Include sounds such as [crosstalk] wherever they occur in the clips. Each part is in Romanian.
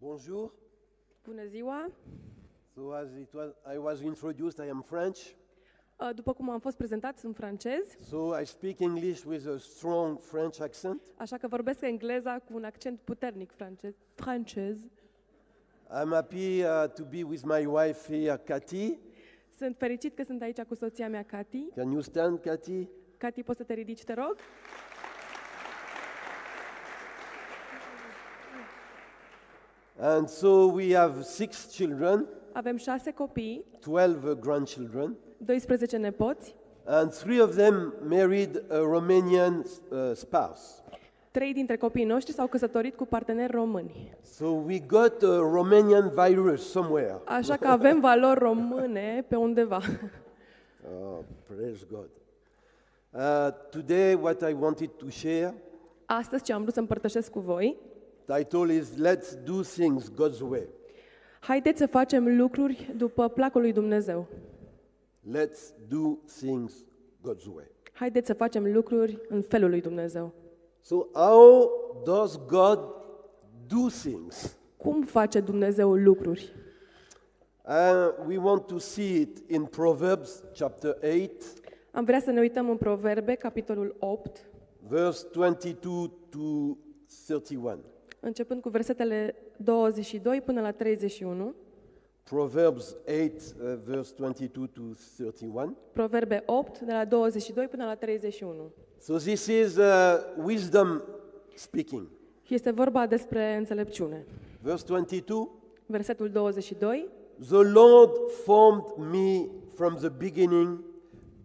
Bonjour. Bună ziua! So as it was, I was introduced, I am French. Uh, După cum am fost prezentat, sunt francez, So I speak English with a strong French accent. așa că vorbesc engleza cu un accent puternic francez. francez. I'm happy uh, to be with my wife here, Cathy. Sunt fericit că sunt aici cu soția mea, Cati. Can you stand, Cathy? Cati, poți să te ridici, te rog? And so we have six children, Avem șase copii, 12 grandchildren, 12 nepoți, and three of them married a Romanian uh, spouse. trei dintre copiii noștri s-au căsătorit cu parteneri români. So we got a Romanian virus somewhere. Așa că avem [laughs] valori române pe undeva. Oh, praise God. Uh, today, what I wanted to share Astăzi ce am vrut să împărtășesc cu voi, title is Let's Do Things God's Way. haideți să facem lucruri după placul lui Dumnezeu. Let's do things God's way. Haideți să facem lucruri în felul lui Dumnezeu. So, how does God do things? Cum face Dumnezeu lucruri? Uh, we want to see it in Proverbs chapter 8, Am vrea să ne uităm în Proverbe, capitolul 8, verse 22 to 31. Începând cu versetele 22 până la 31. Proverbs 8, uh, verse 22 to 31. Proverbe 8, de la 22 până la 31. So, this is uh, wisdom speaking. Și este vorba despre înțelepciune. Verse 22 Versetul 22. The Lord formed me from the beginning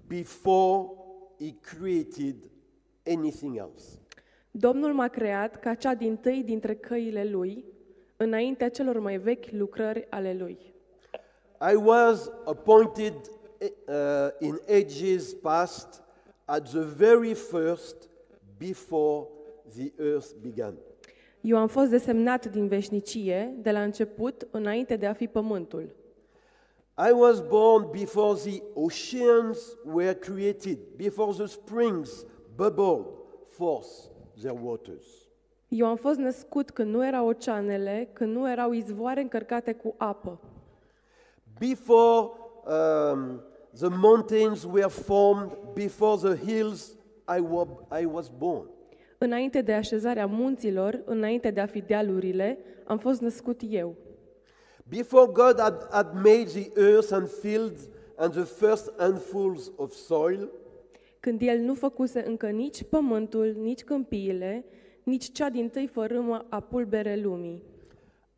before He created anything else. Domnul m-a creat ca cea din tâi dintre căile lui, înaintea celor mai vechi lucrări ale lui. I was appointed uh, in ages past at the very first before the earth began. Eu am fost desemnat din veșnicie, de la început, înainte de a fi pământul. I was born before the oceans were created, before the springs bubbled forth their waters. Eu am fost născut când nu erau oceanele, când nu erau izvoare încărcate cu apă. Before um, the mountains were formed, before the hills, I, wa- I was born. Înainte de așezarea munților, înainte de a fi dealurile, am fost născut eu. Before God had, had made the earth and fields and the first handfuls of soil, Când el nu făcuse încă nici pământul, nici câmpiile, nici cea din tâi fărâmă a pulbere lumii.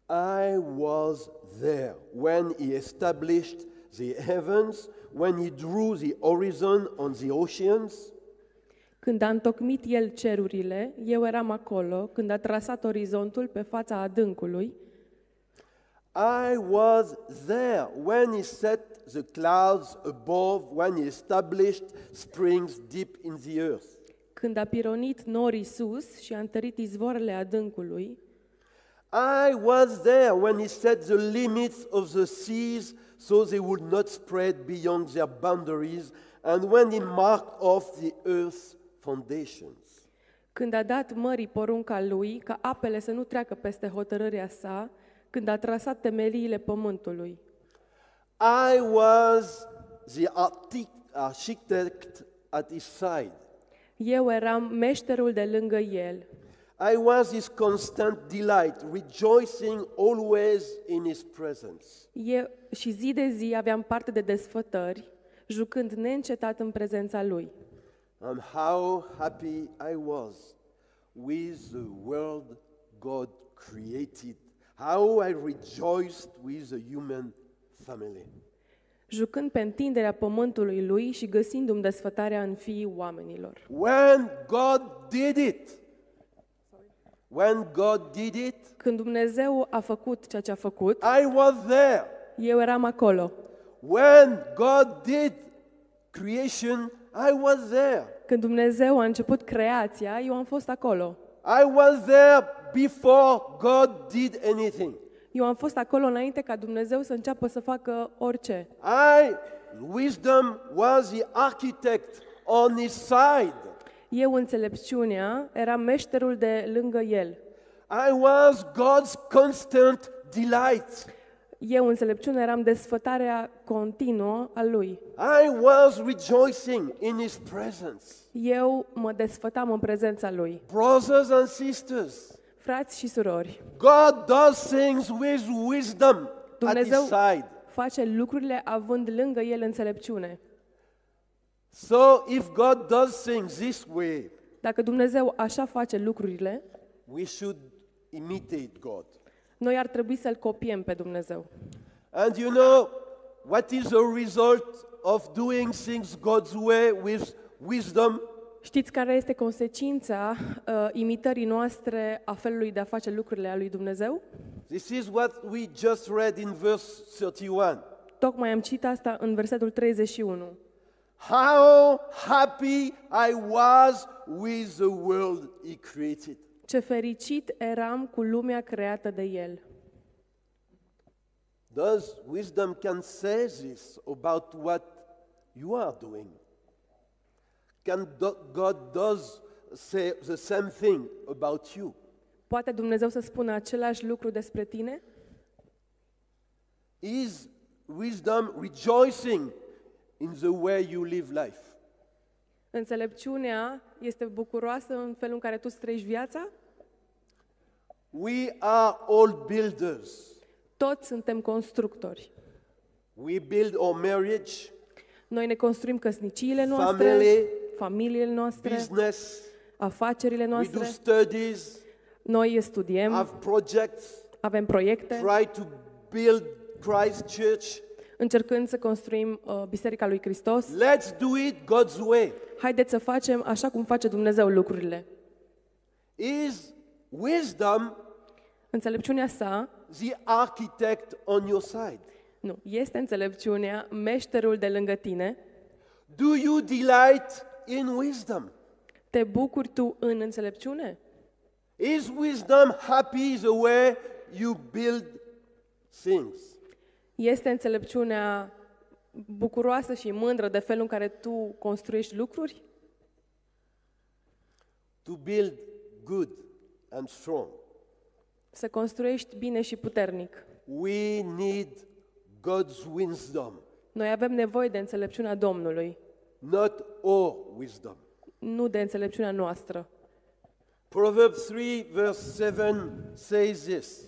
I was there when He established the heavens, when He drew the horizon on the oceans. Când a întocmit el cerurile, eu eram acolo, când a trasat orizontul pe fața adâncului, I was there when He set the clouds above, when He established springs deep in the earth. când a pironit norii sus și a întărit izvoarele adâncului, I was there when He set the limits of the seas so they would not spread beyond their boundaries, and when He marked off the earth's foundations. când a dat mării porunca lui ca apele să nu treacă peste hotărârea sa, când a trasat temeliile pământului. I was the architect- architect at his side. Eu eram meșterul de lângă el. I was his constant delight, rejoicing always in his presence. Eu, și zi de zi aveam parte de desfătări, jucând neîncetat în prezența lui. And how happy I was with the world God created. How I rejoiced with the human family. Jucând pe întinderea pământului lui și găsindu-mi desfătarea în fiii oamenilor. When God did it, when God did it, Când Dumnezeu a făcut ceea ce a făcut, I was there. eu eram acolo. When God did creation, I was there. Când Dumnezeu a început creația, eu am fost acolo. I was there before God did anything. Eu am fost acolo înainte ca Dumnezeu să înceapă să facă orice. I, wisdom, was the architect on his side. Eu, înțelepciunea, eram meșterul de lângă el. I was God's constant delight. Eu, înțelepciune, eram desfătarea continuă a Lui. I was rejoicing in His presence. Eu mă desfătam în prezența Lui. Brothers and sisters, Frați și surori, God does things with wisdom at Dumnezeu His side. face lucrurile având lângă El înțelepciune. So if God does things this way, Dacă Dumnezeu așa face lucrurile, we should imitate God. noi ar trebui să-L copiem pe Dumnezeu. And you know what is the result of doing things God's way with wisdom? Știți care este consecința uh, imitării noastre a felului de a face lucrurile a lui Dumnezeu? This is what we just read in verse 31. Tocmai am citit asta în versetul 31. How happy I was with the world He created. Ce fericit eram cu lumea creată de El. Does wisdom can say this about what you are doing? Can do- God does say the same thing about you? Poate Dumnezeu să spună același lucru despre tine? Is wisdom rejoicing in the way you live life? Înțelepciunea este bucuroasă în felul în care tu îți trăiești viața? We are all builders. Toți suntem constructori. We build our marriage, Noi ne construim căsniciile noastre, Family, familiile noastre, business, afacerile we do noastre. studies, Noi studiem, have projects, avem proiecte, try to build Christ Church. încercând să construim uh, Biserica lui Hristos. Let's do it God's way. Haideți să facem așa cum face Dumnezeu lucrurile. Is wisdom Înțelepciunea sa, the architect on your side? nu, este înțelepciunea meșterul de lângă tine. Do you delight in wisdom? Te bucuri tu în înțelepciune? Is wisdom happy the way you build things? Este înțelepciunea bucuroasă și mândră de felul în care tu construiești lucruri? To build good and strong, Să construiești bine și puternic. we need God's wisdom, Noi avem nevoie de înțelepciunea Domnului, not our wisdom. nu de înțelepciunea noastră. Proverbs 3, verse 7 says this.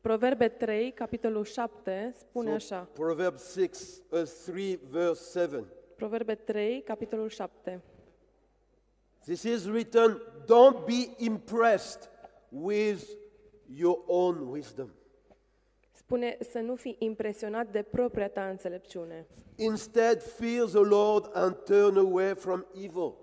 Proverbe 3, capitolul 7, spune So, așa. Proverbs 6, uh, 3, verse 7. Proverbe 3, capitolul 7. This is written, don't be impressed with your own wisdom. Spune să nu fii impresionat de propria ta înțelepciune. Instead, fear the Lord and turn away from evil.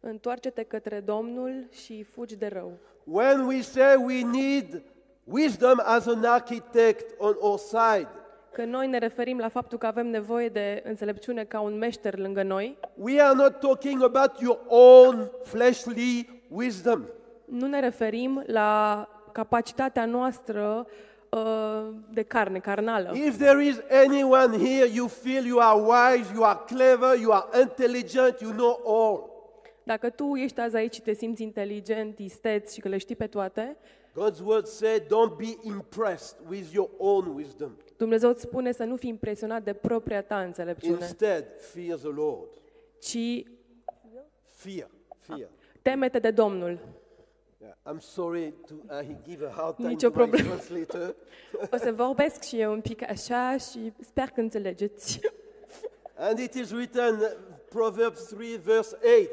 Întoarce-te către Domnul și fugi de rău. When we say we need wisdom as an architect on our side, Că noi ne referim la faptul că avem nevoie de înțelepciune ca un meșter lângă noi, we are not talking about your own fleshly wisdom. nu ne referim la capacitatea noastră uh, de carne, carnală. If there is anyone here you feel you are wise, you are clever, you are intelligent, you know all, Dacă tu ești azi aici și te simți inteligent, isteț și că le știi pe toate, God's word said, don't be impressed with your own wisdom. Dumnezeu îți spune să nu fii impresionat de propria ta înțelepciune, Instead, fear the Lord. ci Fear, fear. temete de Domnul. Nicio to my problemă. translator. [laughs] O să vorbesc și eu un pic așa și sper că înțelegeți. [laughs] And it is written, uh, Proverbs 3, verse 8.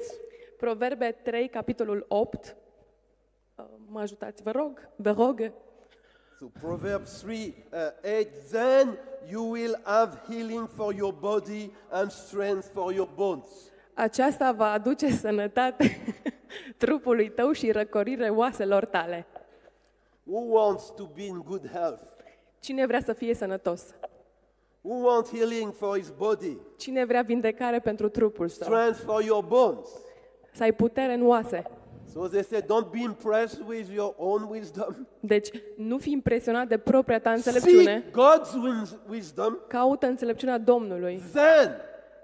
Proverbe 3, capitolul 8. Uh, Mă ajutați, vă rog, vă rog. So Proverbs 3, uh, 8. Then you will have healing for your body and strength for your bones. Aceasta va aduce sănătate [laughs] trupului tău și răcorire oaselor tale. Who wants to be in good health? Cine vrea să fie sănătos? Who wants healing for his body? Cine vrea vindecare pentru trupul său? Strength for your bones? Să ai putere în oase. So they say, don't be impressed with your own wisdom. Deci, nu fi impresionat de propria ta înțelepciune. Seek God's wis- wisdom. Caută înțelepciunea Domnului. Then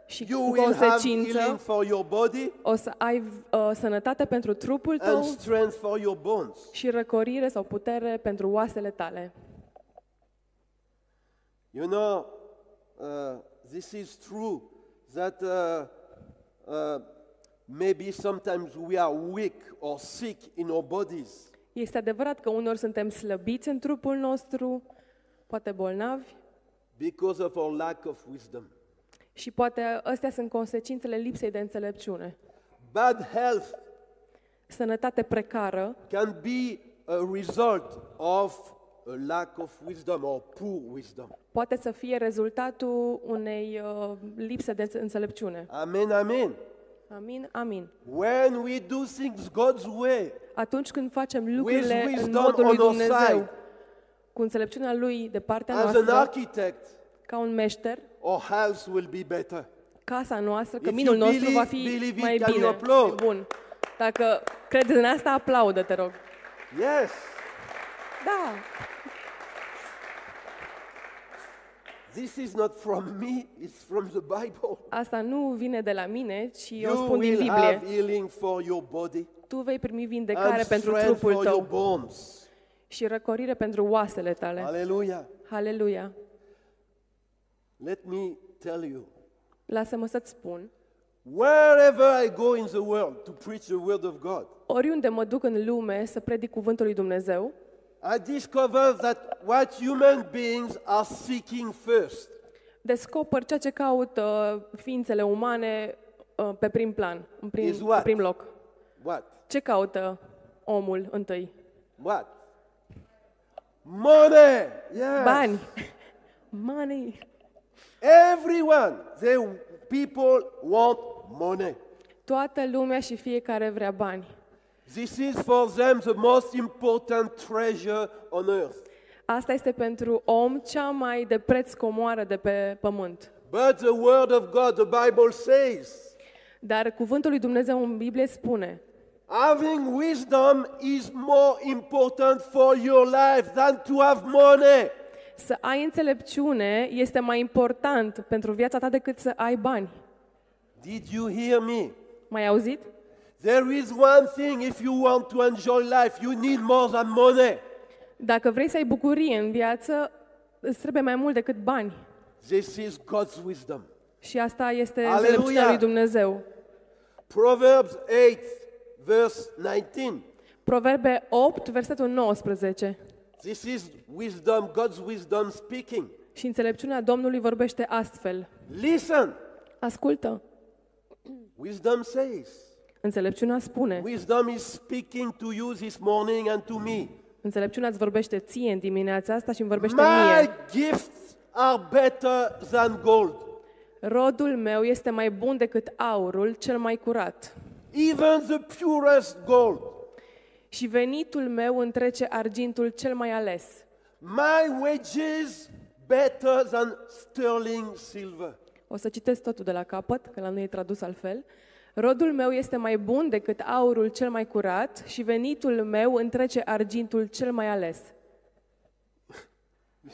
Și You în will have consecință healing for your body o să ai uh, sănătate pentru trupul tău and strength for your bones. și răcorire sau putere pentru oasele tale. You know, uh, this is true that uh, uh, maybe sometimes we are weak or sick in our bodies. Este adevărat că uneori suntem slăbiți în trupul nostru, poate bolnavi, because of our lack of wisdom. Și poate astea sunt consecințele lipsei de înțelepciune. Bad health Sănătate precară can be a result of a lack of wisdom or poor wisdom. poate să fie rezultatul unei uh, lipse de înțelepciune. Amen, amen. Amin, amin. When we do things God's way, Atunci când facem lucrurile în wisdom modul lui on our Dumnezeu, side. cu înțelepciunea lui de partea as an noastră, architect, ca un meșter, our house will be better. casa noastră, If căminul you nostru believe- va fi believe it, mai can you bine. applaud? Bun. Dacă crezi în asta, aplaudă, te rog. Yes. Da, This is not from me, it's from the Bible. asta nu vine de la mine, ci eu You spun din will Biblie. have healing for your body Tu vei primi vindecare and pentru strength trupul for your tău bones. și răcorire pentru oasele tale. Hallelujah. Haleluia! Let me tell you. Lasă-mă să-ți spun, Wherever I go in the world to preach the word of God, oriunde mă duc în lume să predic cuvântul lui Dumnezeu, I discover that what human beings are seeking first descoper ceea ce caută ființele umane uh, pe prim plan, în prim, Is what? pe prim loc. what? Ce caută omul întâi? What? Money. Yes. Bani. [laughs] Money. Everyone, they people want money. Toată lumea și fiecare vrea bani. This is for them the most important treasure on earth. Asta este pentru om cea mai de preț comoară de pe pământ. But the word of God, the Bible says, Dar cuvântul lui Dumnezeu în Biblie spune having wisdom is more important for your life than to have money. Să ai înțelepciune este mai important pentru viața ta decât să ai bani. Did you hear me? Mai auzit? There is one thing if you want to enjoy life, you need more than money. Dacă vrei să ai bucurie în viață, îți trebuie mai mult decât bani. This is God's wisdom. Și asta este Aleluia! înțelepciunea lui Dumnezeu. Proverbs 8, verse 19. Proverbe 8, versetul 19. This is wisdom, God's wisdom speaking. Și înțelepciunea Domnului vorbește astfel. Listen, Ascultă, wisdom says. înțelepciunea spune. Wisdom is speaking to you this morning and to me. Înțelepciunea îți vorbește ție în dimineața asta și îmi vorbește My mie. gifts are better than gold. Rodul meu este mai bun decât aurul cel mai curat. Even the purest gold. Și venitul meu întrece argintul cel mai ales. My wages better than sterling silver. O să citesc totul de la capăt, că la noi e tradus altfel. Rodul meu este mai bun decât aurul cel mai curat și venitul meu întrece argintul cel mai ales.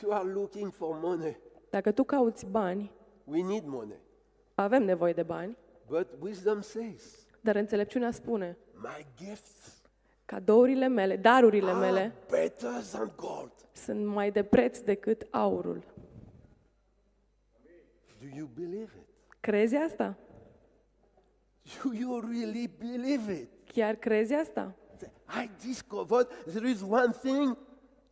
You are looking for money. Dacă tu cauți bani, We need money. avem nevoie de bani, But wisdom says, dar înțelepciunea spune, my gifts cadourile mele, darurile are mele better than gold. sunt mai de preț decât aurul. Do you believe it? Crezi asta? Do you really believe it? Chiar crezi asta? I discovered there is one thing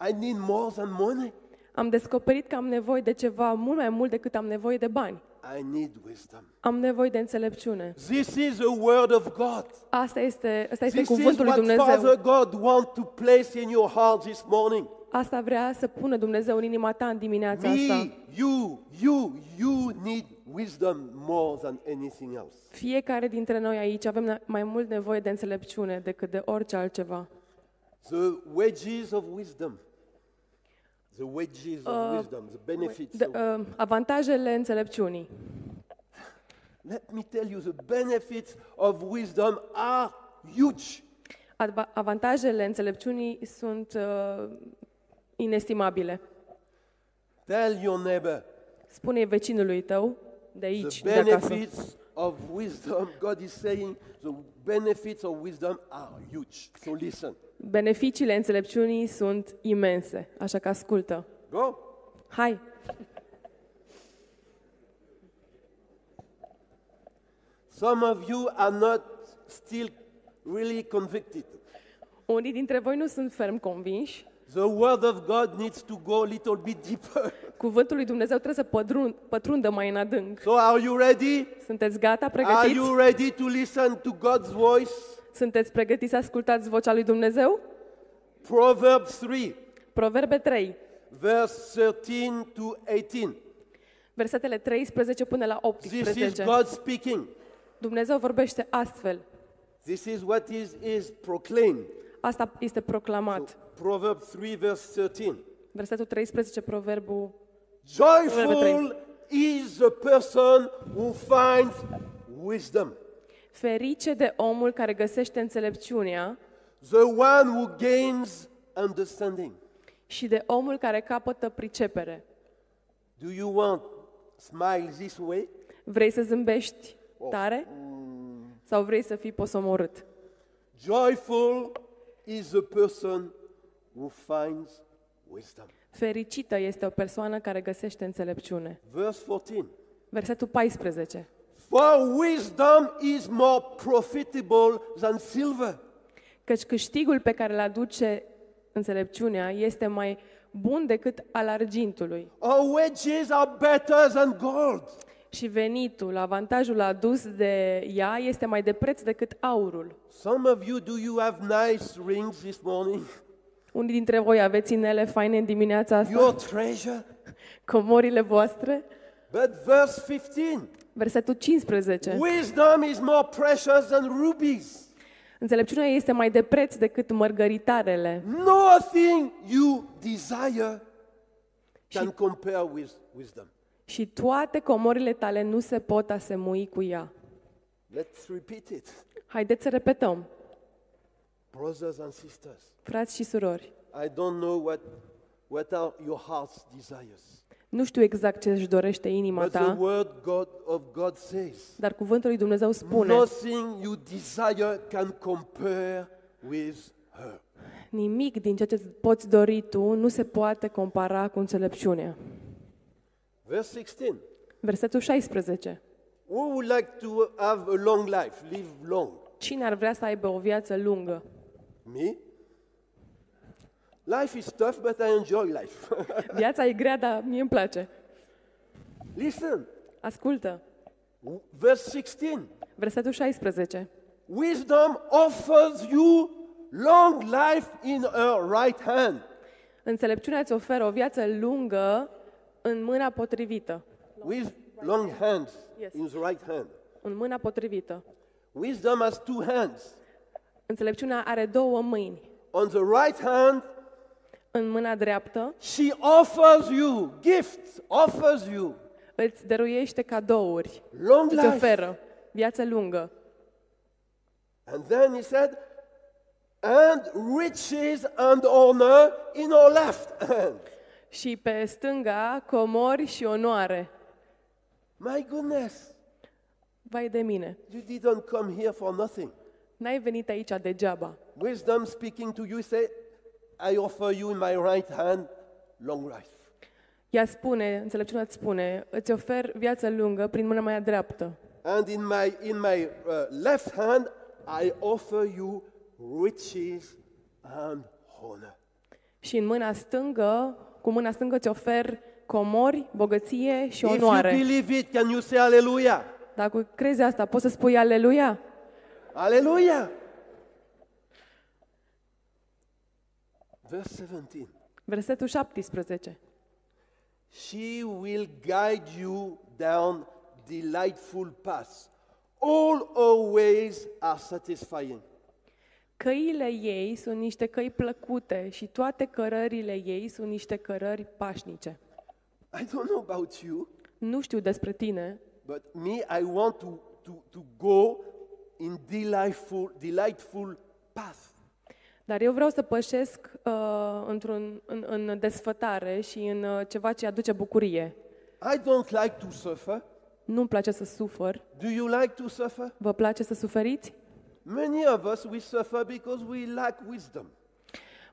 I need more than money. Am descoperit că am nevoie de ceva mult mai mult decât am nevoie de bani. I need wisdom. Am nevoie de înțelepciune. This is the word of God. Asta este, asta este This is cuvântul lui what Dumnezeu. Father God wants to place in your heart this morning. Asta vrea să pună Dumnezeu în inima ta în dimineața asta. Me, you, you, you need wisdom more than anything else. Fiecare dintre noi aici avem ne- mai mult nevoie de înțelepciune decât de orice altceva. The wages of wisdom. The wages of wisdom, the benefits. De, of, uh, avantajele înțelepciunii. let me tell you, the benefits of wisdom are huge. Adva- Avantajele înțelepciunii sunt uh, inestimabile. Tell your neighbor, Spune vecinului tău, de aici, The de acasă. benefits of wisdom, God is saying, the benefits of wisdom are huge. So listen. Beneficiile înțelepciunii sunt imense, așa că ascultă. Go. Hai! Some of you are not still really convicted. Unii dintre voi nu sunt ferm convinși. The word of God needs to go a little bit deeper. [laughs] Cuvântul lui Dumnezeu trebuie să pătrun, pătrundă mai în adânc. So are you ready? Sunteți gata, Are pregătiți? you ready to listen to God's voice? Sunteți pregătiți să ascultați vocea lui Dumnezeu? Proverbs 3, Proverbe 3, verse 13 to 18. versetele 13 până la This is 18. God speaking. Dumnezeu vorbește astfel. This is what is, is proclaimed. Asta este proclamat. Proverbs 3, verse 13. Versetul 13, proverbul Joyful is the person who finds wisdom, Ferice de omul care găsește înțelepciunea the one who gains understanding. și de omul care capătă pricepere. Do you want smile this way? Vrei să zâmbești tare? Sau vrei să fii posomorât? Joyful is the person who finds wisdom. Fericită este o persoană care găsește înțelepciune. Verse 14. Versetul 14. For wisdom is more profitable than silver, Căci câștigul pe care îl aduce înțelepciunea este mai bun decât al argintului. our wages are better than gold. Și venitul, avantajul adus de ea este mai de preț decât aurul. Some of you, do you have nice rings this morning? Unii dintre voi aveți inele faine în dimineața asta? Your treasure? Comorile voastre? But verse 15 Versetul 15. wisdom is more precious than rubies. Înțelepciunea este mai de preț decât mărgăritarele Nothing you desire can compare with wisdom. și toate comorile tale nu se pot asemui cu ea. Let's repeat it. Haideți să repetăm, Brothers and sisters, frați și surori. I don't know what, what are your heart's desires. Nu știu exact ce își dorește inima But the ta, word God of God says, dar cuvântul lui Dumnezeu spune, nothing you desire can compare with her. nimic din ceea ce îți poți dori tu nu se poate compara cu înțelepciunea. Verse 16. Versetul 16. Who would like to have a long life, live long? Cine ar vrea să aibă o viață lungă? Me? Life is tough, but I enjoy life. [laughs] Viața e grea, dar mie îmi place. Listen, Ascultă. verse 16. Versetul 16. Wisdom offers you long life in her right hand. Înțelepciunea îți oferă o viață lungă în mâna potrivită. With long hands Yes. in the right hand. În mâna potrivită. Wisdom has two hands. Înțelepciunea are două mâini. On the right hand, În mâna dreaptă she offers you gifts, offers you îți dăruiește cadouri, long îți life. oferă viață lungă. And then he said, and riches and honor in her left hand. Și pe stânga comori și onoare. My goodness, Vai de mine, you didn't come here for nothing. n-ai venit aici degeaba. Wisdom speaking to you, say, I offer you in my right hand long life. Ea spune, înțelepciunea îți spune, îți ofer viață lungă prin mâna mea dreaptă. And in my, in my uh, left hand, I offer you riches and honor. Și în mâna stângă, cu mâna stângă îți ofer comori, bogăție și If you onoare. believe it, can you say hallelujah? Dacă crezi asta, poți să spui aleluia? Hallelujah. Verse 17. Versetul 17. She will guide you down delightful paths. All her ways are satisfying. Căile ei sunt niște căi plăcute și toate cărările ei sunt niște cărări pașnice. I don't know about you, Nu știu despre tine, but me, I want to, to, to go in delightful, delightful path. Dar eu vreau să pășesc uh, într-un, în, în desfătare și în uh, ceva ce aduce bucurie. I don't like to suffer. Nu-mi place să sufăr. Do you like to suffer? Vă place să suferiți? Many of us, we suffer because we lack wisdom.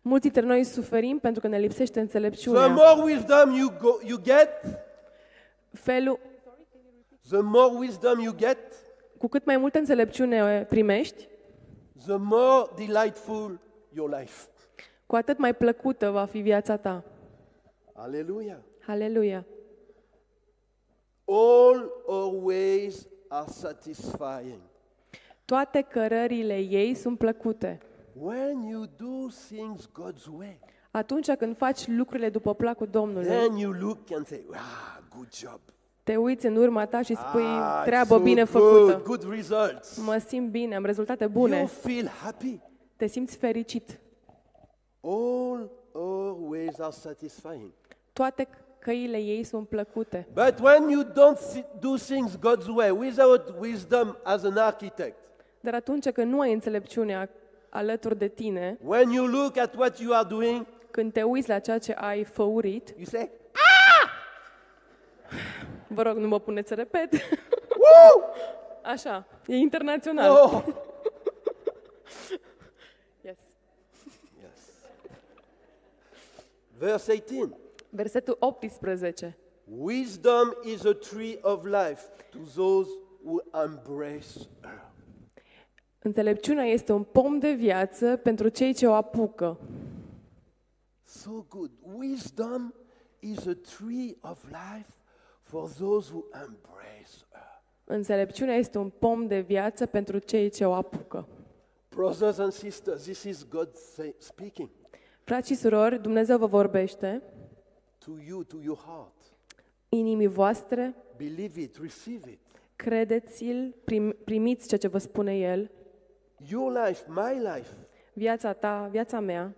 Mulți dintre noi suferim pentru că ne lipsește The înțelepciunea. more wisdom you, go, you get, Felul, the more wisdom you get, cu cât mai multă înțelepciune primești, the more delightful your life. cu atât mai plăcută va fi viața ta. Hallelujah. Haleluia! All our ways are satisfying. Toate cărările ei sunt plăcute. When you do things God's way, Atunci când faci lucrurile după placul Domnului, then you look and say, ah, good job. te uiți în urma ta și spui, Ah, treabă so bine good, făcută. good results. Mă simt bine, am rezultate You bune. feel happy. Te simți fericit. All our ways are satisfying. Toate căile ei sunt plăcute. But when you don't thi- do things God's way without wisdom as an architect, Dar atunci când nu ai înțelepciunea alături de tine, when you look at what you are doing, când te uiți la ceea ce ai făurit, you say, vă rog, nu mă puneți să repet, Woo! așa, e internațional. Oh! Yes. Yes. Verse 18 Versetul 18. Wisdom is a tree of life to those who embrace her. Înțelepciunea este un pom de viață pentru cei ce o apucă. So good. Wisdom is a tree of life for those who embrace her. Înțelepciunea este un pom de viață pentru cei ce o apucă. Brothers and sisters, this is God say, speaking Frați și surori, Dumnezeu vă vorbește, to you, to your heart. inimii voastre, Believe it, receive it. credeți-l, prim, primiți ceea ce vă spune El, Your life, my life, viața ta, viața mea,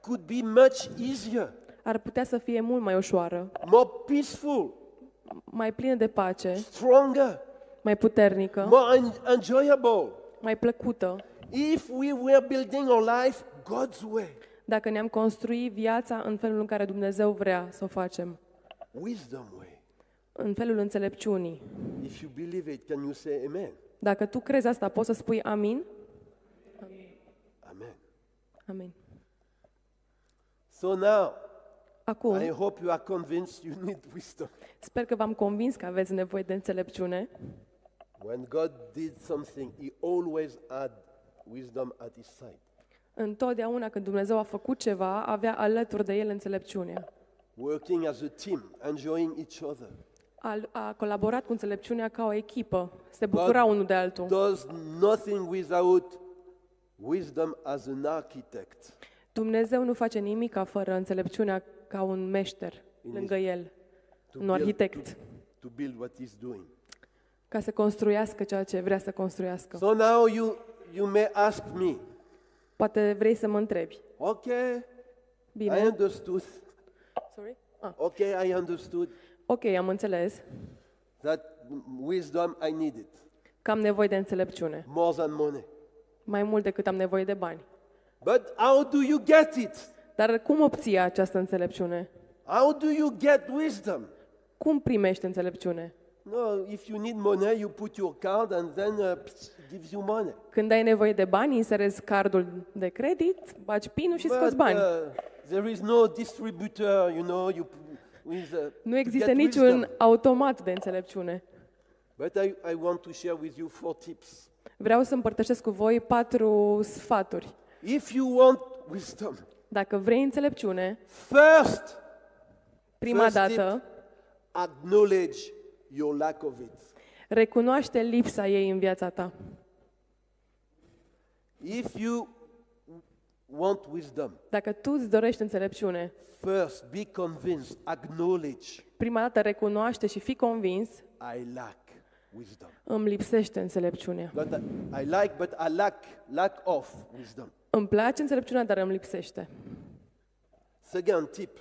could be much easier, ar putea să fie mult mai ușoară, more peaceful, mai plină de pace, stronger, mai puternică, more en- enjoyable mai plăcută, if we were building our life God's way. Dacă ne-am construit viața în felul în care Dumnezeu vrea să o facem, Wisdom way. în felul înțelepciunii. If you believe it, can you say amen? Dacă tu crezi asta, poți să spui amin? Amen. Amin. So now, Acum, I hope you are convinced you need wisdom. sper că v-am convins că aveți nevoie de înțelepciune. When God did something, He always had wisdom at His side. Întotdeauna când Dumnezeu a făcut ceva, avea alături de el înțelepciunea. Working as a team, enjoying each other. A, a colaborat cu înțelepciunea ca o echipă, se bucura unul de altul. Does nothing without wisdom as an architect. Dumnezeu nu face nimic ca fără înțelepciunea ca un meșter lângă el, To un build- arhitect, to, to build what He's doing. ca să construiască ceea ce vrea să construiască. So now you, you may ask me, Poate vrei să mă întrebi. okay, I Bine? understood. Sorry? Ah, Okay, I understood ok, am înțeles that wisdom I need it că am nevoie de înțelepciune, more than money. mai mult decât am nevoie de bani. But how do you get it? Dar cum obții această înțelepciune? How do you get wisdom? Cum primești înțelepciune? No, if you need money, you put your card and then uh, pst, gives you money. Când ai nevoie de bani, inserezi cardul de credit, bagi pinul și scoți But bani. uh, there is no distributor, you know, you p- with, uh, Nu to există get niciun wisdom. automat de înțelepciune. But I, I want to share with you four tips. Vreau să împărtășesc cu voi patru sfaturi. If you want wisdom, Dacă vrei înțelepciune, first, prima First dată, acknowledge your lack of it. recunoaște lipsa ei în viața ta. If you want wisdom, Dacă tu îți dorești înțelepciune, first be convinced, acknowledge prima dată recunoaște și fii convins, I lack wisdom. îmi lipsește înțelepciunea. But I, I like, but I lack lack of wisdom. Îmi place înțelepciunea, dar îmi lipsește. Second tip: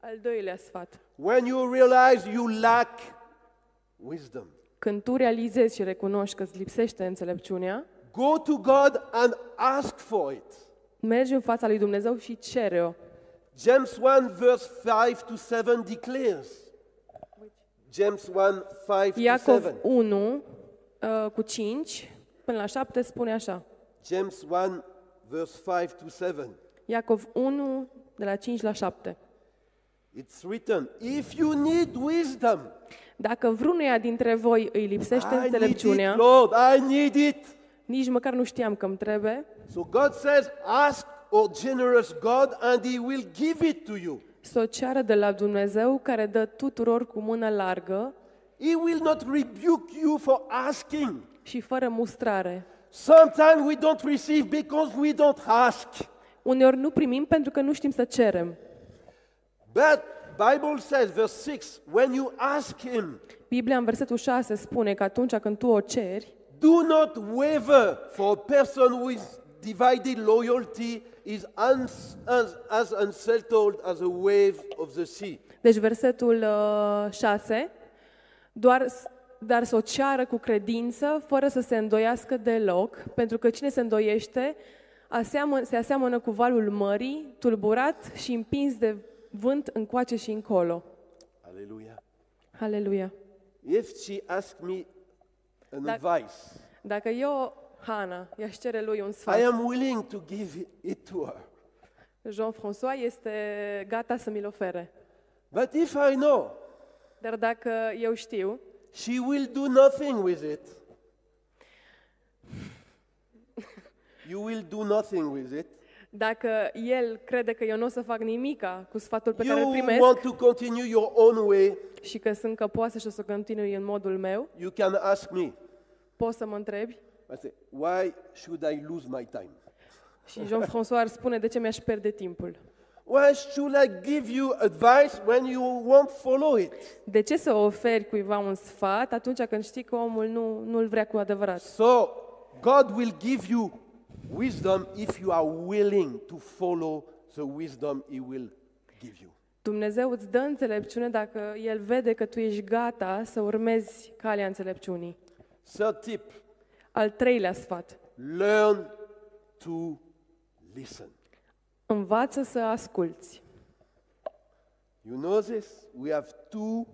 Al doilea sfat. when you realize you lack wisdom, Când tu realizezi și recunoști că îți lipsește înțelepciunea, go to God and ask for it. mergi în fața lui Dumnezeu și cere-o. James 1 verse 5 to 7 declares James 1 5 to Iacov 7. 1 uh, cu 5 până la 7 spune așa. James 1 verse 5 to 7. Iacov 1 de la 5 la 7. It's written, if you need wisdom, Dacă vreunuia dintre voi îi lipsește I need it, înțelepciunea, Lord, I need it. nici măcar nu știam că îmi trebuie, So God says, ask our generous God and he will give it to you. să o ceară de la Dumnezeu care dă tuturor cu mână largă He will not rebuke you for asking. și fără mustrare. Sometimes we don't receive because we don't ask. Uneori nu primim pentru că nu știm să cerem. But Bible says, verse 6, when you ask him, Biblia în versetul 6 spune că atunci când tu o ceri, do not waver for a person who is divided loyalty is uns, as, as unsettled as a wave of the sea. deci versetul 6, doar, dar să o ceară cu credință, fără să se îndoiască deloc, pentru că cine se îndoiește aseamă, se aseamănă cu valul mării, tulburat și împins de vânt încoace și încolo. Hallelujah. Aleluia! If she asked me an That- advice, Dacă eu, Hana, i-aș cere lui un I sfat, am willing to give it to her. Jean-François este gata să mi-l ofere. But if I know Dar dacă eu știu she will do nothing with it, [laughs] you will do nothing with it. Dacă el crede că eu nu o să fac nimica cu sfatul pe care îl You primesc want to continue your own way, și că sunt căpoasă și o să continui în modul meu, you can ask me. poți să mă întrebi? I say, why should I lose my time? Și Jean-François ar spune de ce mi-aș pierde timpul. Why should I give you advice when you won't follow it? De ce să oferi cuiva un sfat atunci când știi că omul nu, nu-l vrea cu adevărat? So, God will give you wisdom if you are willing to follow the wisdom He will give you. Dumnezeu îți dă înțelepciune dacă El vede că tu ești gata să urmezi calea înțelepciunii. Third tip Al treilea sfat. learn to listen. Învață să asculți. You know this? We have two,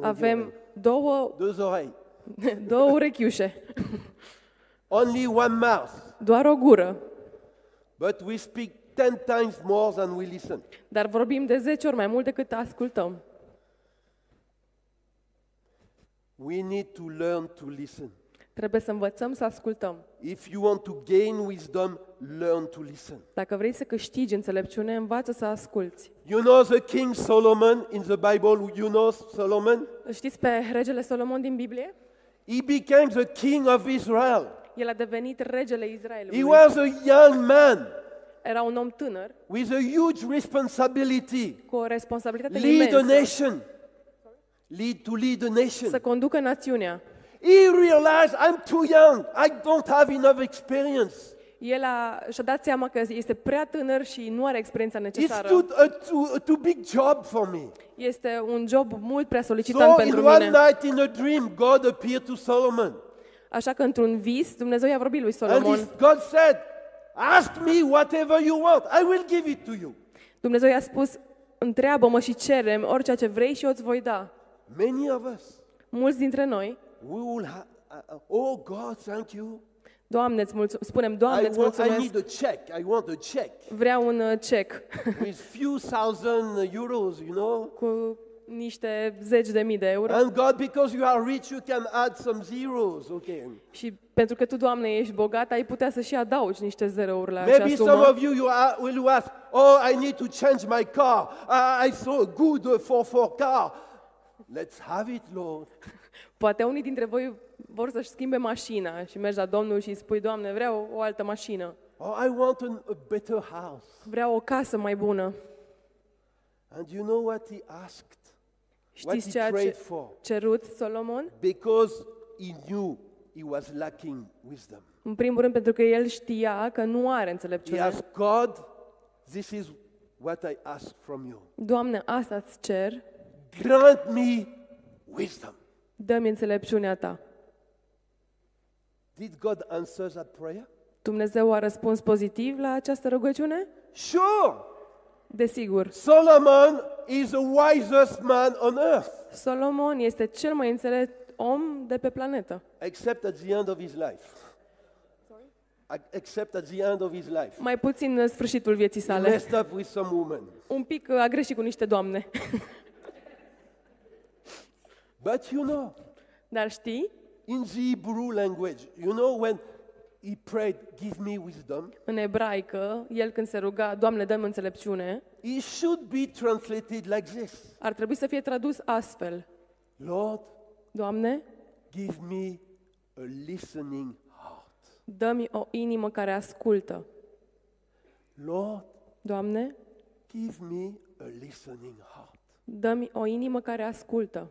Avem două, deux oreilles, [laughs] două urechiușe, [laughs] only one mouth, doar o gură, but we speak ten times more than we listen. dar vorbim de 10 ori mai mult decât ascultăm. We need to learn to listen. Trebuie să învățăm să ascultăm. If you want to gain wisdom, learn to listen. Dacă vrei să câștigi înțelepciune, învață să asculți. You know the King Solomon in the Bible, you know Solomon? Știți pe regele Solomon din Biblie? He became the king of Israel. El a devenit regele He Israelului. was a young man Era un om tânăr with a huge responsibility. cu o responsabilitate Lead a imensă nation. Lead to lead a nation. să conducă națiunea. He realized I'm too young. I don't have enough experience. El a, și-a dat seama că este prea tânăr și nu are experiența It's necesară. too, a, too, a too big job for me. Este un job mult prea solicitant So in pentru one mine. night in a dream, God appeared to Solomon. Așa că într-un vis, Dumnezeu i-a vorbit lui And Solomon. he- God said, ask me whatever you want. I will give it to you. Dumnezeu i-a spus, întreabă-mă și cerem orice ce vrei și eu îți voi da. Many of us, Mulți dintre noi, we will have, uh, uh, oh God, thank you. Doamne, îți mulțum- spunem, Doamne, I, îți want, I mulțumesc, need a check. I want a check vreau un uh, cec with few thousand euros, you know. cu niște zeci de mii de euro. And God, because you are rich, you can add some zeros, okay. Și pentru că tu, Doamne, ești bogat, ai putea să și adaugi niște zerouri la acea Maybe some sumă. of you, you are, will ask, oh, I need to change my car. I, I saw a good uh, 4 car. Let's have it, Lord. [laughs] Poate unii dintre voi vor să-și schimbe mașina și mergi la Domnul și îi spui, Doamne, vreau o altă mașină, Oh, I want an, a better house. vreau o casă mai bună. And you know what he asked? What Știți he ceea prayed ce for? cerut Solomon? Because he knew he was lacking wisdom. În primul rând pentru că el știa că nu are He înțelepciune. asked God, this is what I ask from you. Doamne, asta îți cer, Grant me wisdom. dă-mi înțelepciunea ta. Did God answer that prayer? Dumnezeu a răspuns pozitiv la această rugăciune? Sure. Desigur. Solomon is the wisest man on earth, Solomon este cel mai înțelept om de pe planetă. except at the end of his life. Ac- Except at the end of his life. Mai puțin în sfârșitul vieții He sale. messed up with some woman. Un pic uh, a greșit cu niște doamne. But you know, Dar știi, in the Hebrew language, you know when he prayed, Give me wisdom, în ebraică, el când se ruga, Doamne, dă înțelepciune, it should be translated like this ar trebui să fie tradus astfel. Lord, Doamne, give me a listening heart. dă-mi o inimă care ascultă. Lord, Doamne, give me a listening heart. dă-mi o inimă care ascultă.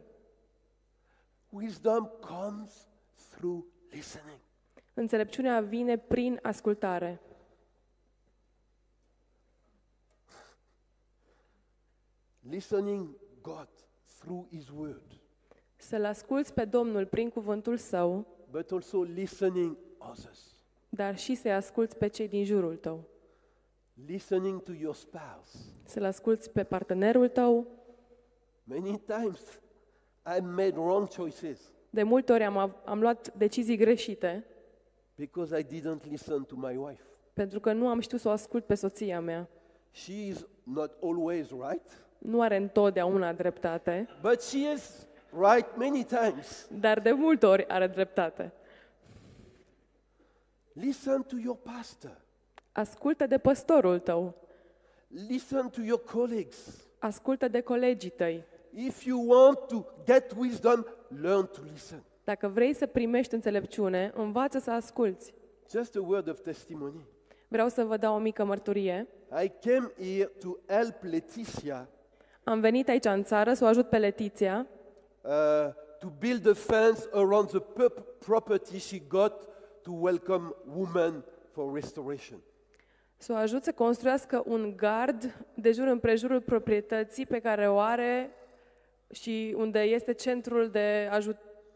Wisdom comes through listening. Înțelepciunea vine prin ascultare. Listening God through His Word, Să-L asculți pe Domnul prin cuvântul Său, but also listening others. dar și să-i asculți pe cei din jurul tău. Listening to your spouse. Să-L asculți pe partenerul tău. Many times I made wrong choices De multe ori am, av- am luat decizii greșite because I didn't listen to my wife. pentru că nu am știut să o ascult pe soția mea. She is not always right, Nu are întotdeauna dreptate, but she is right many times. dar de multe ori are dreptate. Listen to your pastor. Ascultă de păstorul tău, Listen to your colleagues. ascultă de colegii tăi. If you want to get wisdom, learn to listen. Dacă vrei să primești înțelepciune, învață să asculți. Just a word of testimony. Vreau să vă dau o mică mărturie. I came here to help Leticia Am venit aici în țară să o ajut pe Letiția uh, to build a fence around the pup- property she got to welcome women for restoration. să o ajut să construiască un gard de jur împrejurul proprietății pe care o are și unde este centrul de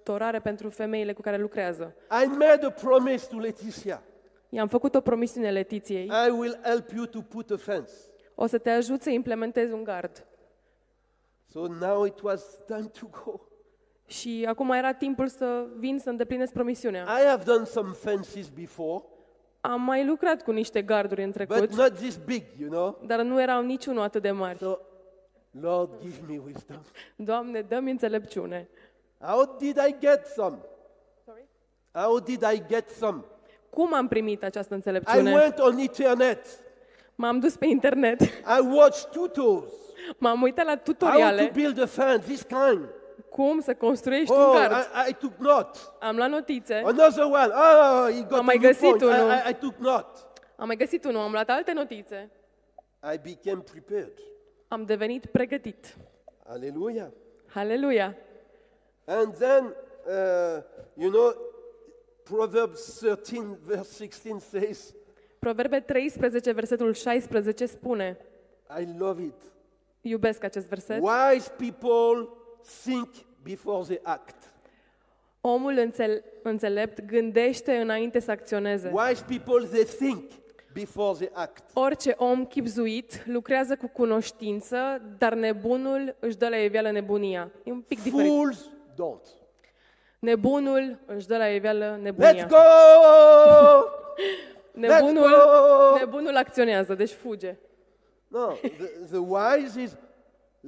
ajutorare pentru femeile cu care lucrează. I made a promise to Leticia. I-am făcut o promisiune Letiției. I will help you to put a fence. O să te ajut să implementezi un gard. So now it was time to go. Și acum era timpul să vin să îndeplinesc promisiunea. I have done some fences before, Am mai lucrat cu niște garduri în but trecut, not this big, you know. dar nu erau niciunul atât de mari. So, Lord, give me wisdom. Doamne, dă-mi înțelepciune. How did I get some? How did I get some? Cum am primit această I înțelepciune? went on internet. M-am dus pe internet, I watched tutors. m-am uitat la How to tutoriale, build a fence, this kind. cum să construiești un Oh, gard. I, I took note. Am luat notițe, Another one. Oh, he got Am a mai new găsit point. I, unul. I, I took note. am mai găsit unul, am luat alte notițe, I became prepared. am devenit pregătit. Hallelujah. Haleluia! And then, uh, you know, Proverbs 13, verse 16 says, Proverbe 13, versetul 16 spune, I love it. iubesc acest verset, Wise people think before they act. omul înțel- înțelept gândește înainte să acționeze. Wise people, they think before they act. Orice om chipzuit lucrează cu cunoștință, dar nebunul își dă la iveală nebunia. E un pic diferit. Fools don't. Nebunul își dă la iveală Let's go! [laughs] Nebunul, Let's go! nebunul acționează, deci fuge. No, the, the wise is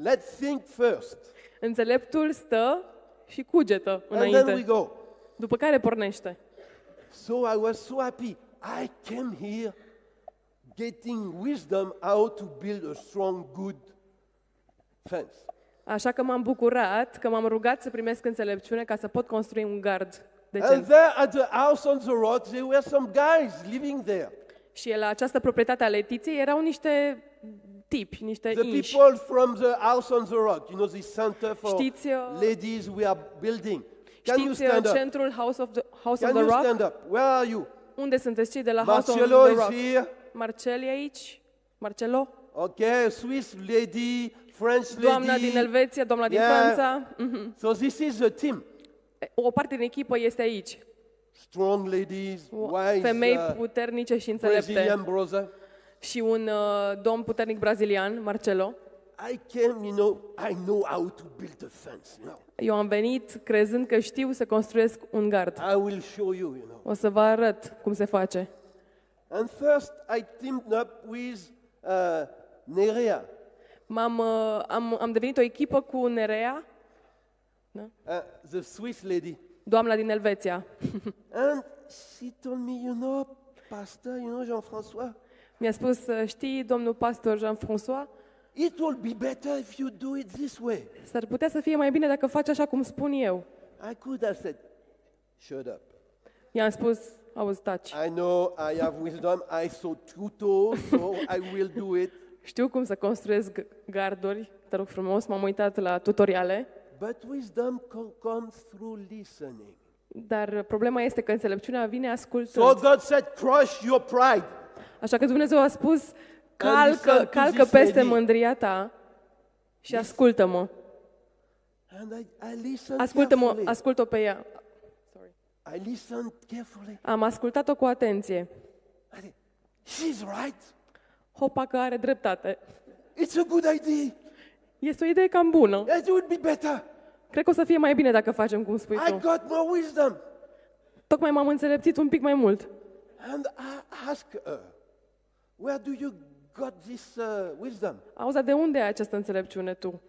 let's think first. Înțeleptul stă și cugetă And then we înainte, go. după care pornește. So I was so happy. I came here getting wisdom how to build a strong, good fence. Așa că m-am bucurat că m-am rugat să primesc înțelepciune ca să pot construi un gard And decent. there at the house on the rock, there were some guys living there. Și la această proprietate a Letiției erau niște tipi, niște The inși. people from the house on the rock, you know, this center for Știți, uh, ladies we are building. Can you Știți uh, stand up? centrul House of the, House of Can the you Rock? stand up? Where are you? Unde sunteți cei de la House of Marcello the is Rock? here. Marcel e aici? Marcelo? Okay, Swiss lady, French lady. Doamna din Elveția, doamna din Yeah. Franța. Mhm. So this is the team. O parte din echipă este aici. Strong ladies, wise Femei uh, puternice și înțelepte. Brazilian brother. Și un uh, domn puternic brazilian, Marcelo. I came, you know, I know how to build a fence, you know. Eu am venit crezând că știu să construiesc un gard. I will show you, you know. O să vă arăt cum se face. And first, I teamed up with uh, Nerea. M-am, uh, am, am devenit o echipă cu Nerea, uh, the Swiss lady. doamna din Elveția. [laughs] And she told me, you know, Pastor, you know, Jean-François, Mi-a spus, uh, știi, domnul pastor Jean-François, it will be better if you do it this way. s-ar putea să fie mai bine dacă faci așa cum spun eu. I could have said, shut up. I-am spus, auzi, taci. I know I have wisdom. I saw tutos, so I will do it. Știu cum să construiesc garduri, te rog frumos, m-am uitat la tutoriale, But wisdom co- comes through listening. dar problema este că înțelepciunea vine So ascultând. God said, crush your pride. Așa că Dumnezeu a spus, listen calcă, to calcă this peste lady. mândria ta și ascultă-mă. And I, I listened Ascultă-mă, carefully. ascultă-o pe ea. I listened carefully. Am ascultat-o cu atenție. I think, she's right. Hopa că are dreptate. It's a good idea. Este o idee cam bună. It would be better. Cred că o să fie mai bine dacă facem cum spui I tu. got more wisdom. Tocmai m-am înțelepțit un pic mai mult. And I asked her, where do you got this uh, wisdom? Auzi, de unde ai această înțelepciune tu?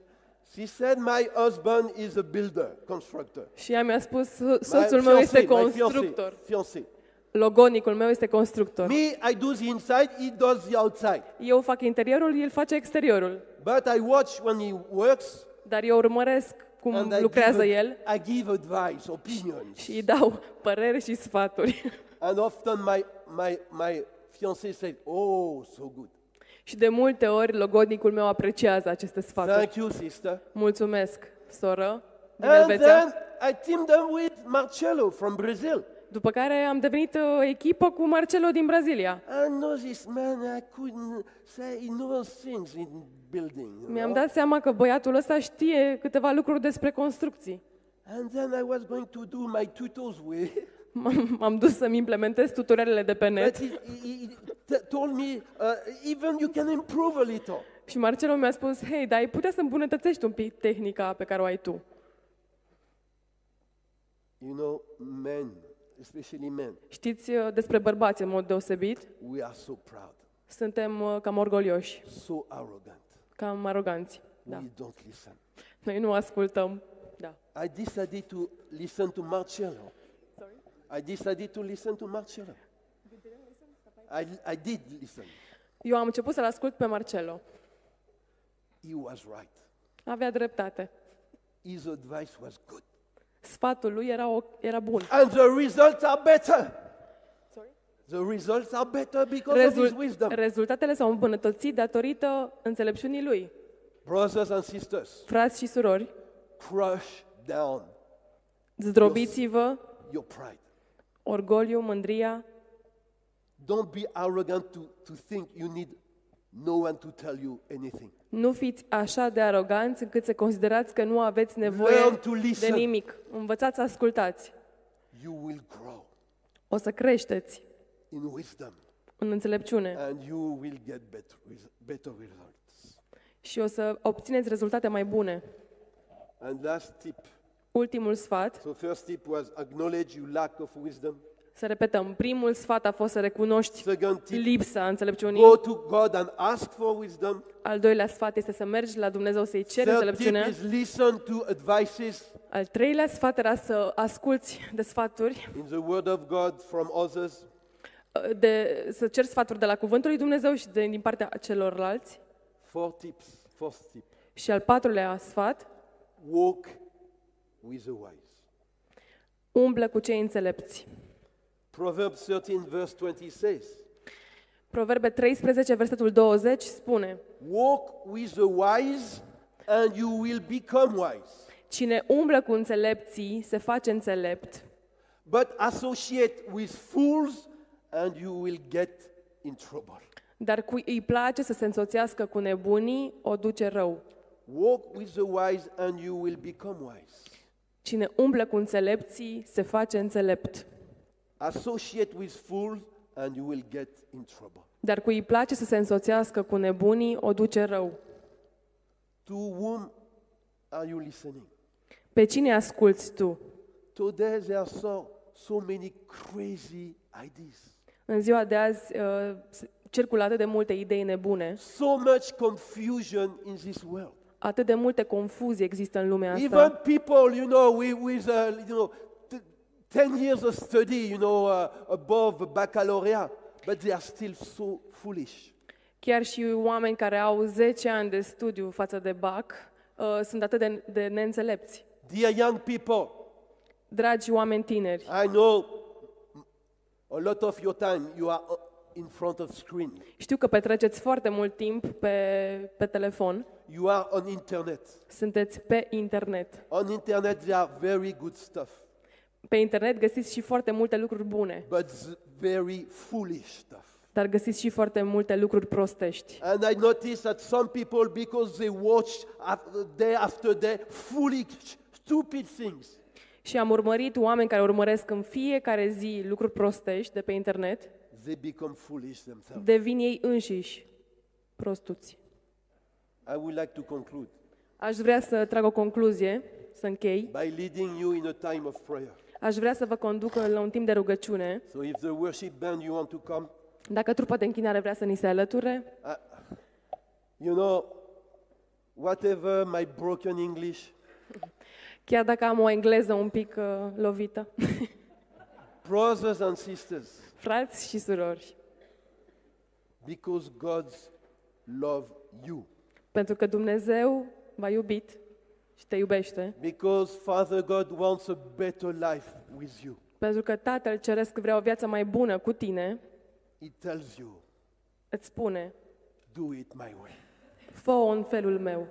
She said, my husband is a builder, constructor. Și ea mi-a spus, My soțul meu fiancé, este my constructor. Fiancé, fiancé. Logonicul meu este constructor. Me, I do the inside, he does the outside. Eu fac interiorul, el face exteriorul. But I watch when he works Dar eu urmăresc cum and I lucrează give, el I give advice, opinions. și îi dau păreri și sfaturi. [laughs] And often my, my, my fiancé said, oh, so good. și de multe ori logodnicul meu apreciază aceste sfaturi. Thank you, sister. Mulțumesc, soră, din And Elveția. then I teamed up with Marcello from Brazil. După care am devenit uh, echipă cu Marcelo din Brazilia. I know this man, I couldn't say he knows things in building. you Mi-am know. dat seama că băiatul ăsta știe câteva lucruri despre construcții. And then I was going to do my tutos with. [laughs] M-am m-am dus să-mi implementez tutorialele de pe But net he, he, he t- told me, uh, even you can improve a little. și Marcelo mi-a spus, hei, dar ai putea să îmbunătățești un pic tehnica pe care o ai tu. You know, men, especially men, Știți uh, despre bărbați în mod deosebit? we are so proud, Suntem uh, cam orgolioși, so arrogant. cam aroganți. Da. We don't listen. Noi nu ascultăm. Da. I decided to listen to Marcello. I decided to listen to Marcello. I, I did listen. Eu am început să-l ascult pe Marcelo. He was right. Avea dreptate. His advice was good. Sfatul lui era, o, era bun. And the results are better. The results are better because of his Rezul, wisdom. rezultatele s-au îmbunătățit datorită înțelepciunii lui. Brothers and sisters, Frați și surori, crush down zdrobiți-vă your pride. orgoliu, mândria. Don't be arrogant to, to think you need no one to tell you anything. Nu fiți așa de aroganți încât să considerați că nu aveți nevoie Learn to de listen. nimic. Învățați să ascultați. You will grow O să creșteți in wisdom în înțelepciune and you will get better, res- better results. și o să obțineți rezultate mai bune. And last tip. Ultimul sfat, So first tip was acknowledge you lack of wisdom. Să repetăm, primul sfat a fost să recunoști Second tip, lipsa înțelepciunii. go to God and ask for wisdom. Al doilea sfat este să mergi la Dumnezeu să-i ceri Third tip înțelepciunea. is listen to advices Al treilea sfat era să asculți de sfaturi, in the Word of God from others. de, să ceri sfaturi de la Cuvântul lui Dumnezeu și de, din partea celorlalți. Four tips. Fourth tip. Și al patrulea sfat, Walk with the wise. umblă cu cei înțelepți. Proverbs 13 verse 20 says, Proverbe 13, versetul 20 spune, Walk with the wise and you will become wise. Cine umblă cu înțelepții se face înțelept, But associate with fools and you will get in trouble. dar cui îi place să se însoțească cu nebunii, o duce rău. Walk with the wise and you will become wise. Cine umblă cu înțelepții se face înțelept, Associate with fools and you will get in trouble. dar cui îi place să se însoțească cu nebunii, o duce rău. To whom are you listening? Pe cine asculți tu? Today there are so, so many crazy ideas, În ziua de azi uh, s- circulă atât de multe idei nebune, so much confusion in this world. atât de multe confuzii există în lumea Even asta. people, you know, with, with uh, you know, t- 10 years of study, you know, uh, above baccalaureate, but they are still so foolish. Chiar și oameni care au 10 ani de studiu față de BAC uh, sunt atât de, de neînțelepți. Dear young people, Dragi oameni tineri, I know a lot of your time you are uh, in front of screen. știu că petreceți foarte mult timp pe, pe telefon, You are on internet. sunteți pe internet. On internet there are very good stuff, Pe internet găsiți și foarte multe lucruri bune, but z- very foolish stuff. dar găsiți și foarte multe lucruri prostești. And I notice that some people, because they watch af- day after day foolish, stupid things, Și am urmărit oameni care urmăresc în fiecare zi lucruri prostești de pe internet, they become foolish themselves. devin ei înșiși prostuți. I would like to conclude Aș vrea să trag o concluzie, să închei. by leading you in a time of prayer. Aș vrea să vă conduc la un timp de rugăciune. So if the worship band you want to come, Dacă trupa de închinare vrea să ni se alăture, you know, whatever my broken English, [laughs] chiar dacă am o engleză un pic uh, lovită, [laughs] brothers and sisters, frați și surori, because God's love you. pentru că Dumnezeu v-a iubit și te iubește, Because Father God wants a better life with you. pentru că Tatăl Ceresc vrea o viață mai bună cu tine, He tells you, îți spune, do it my way. fă-o în felul meu.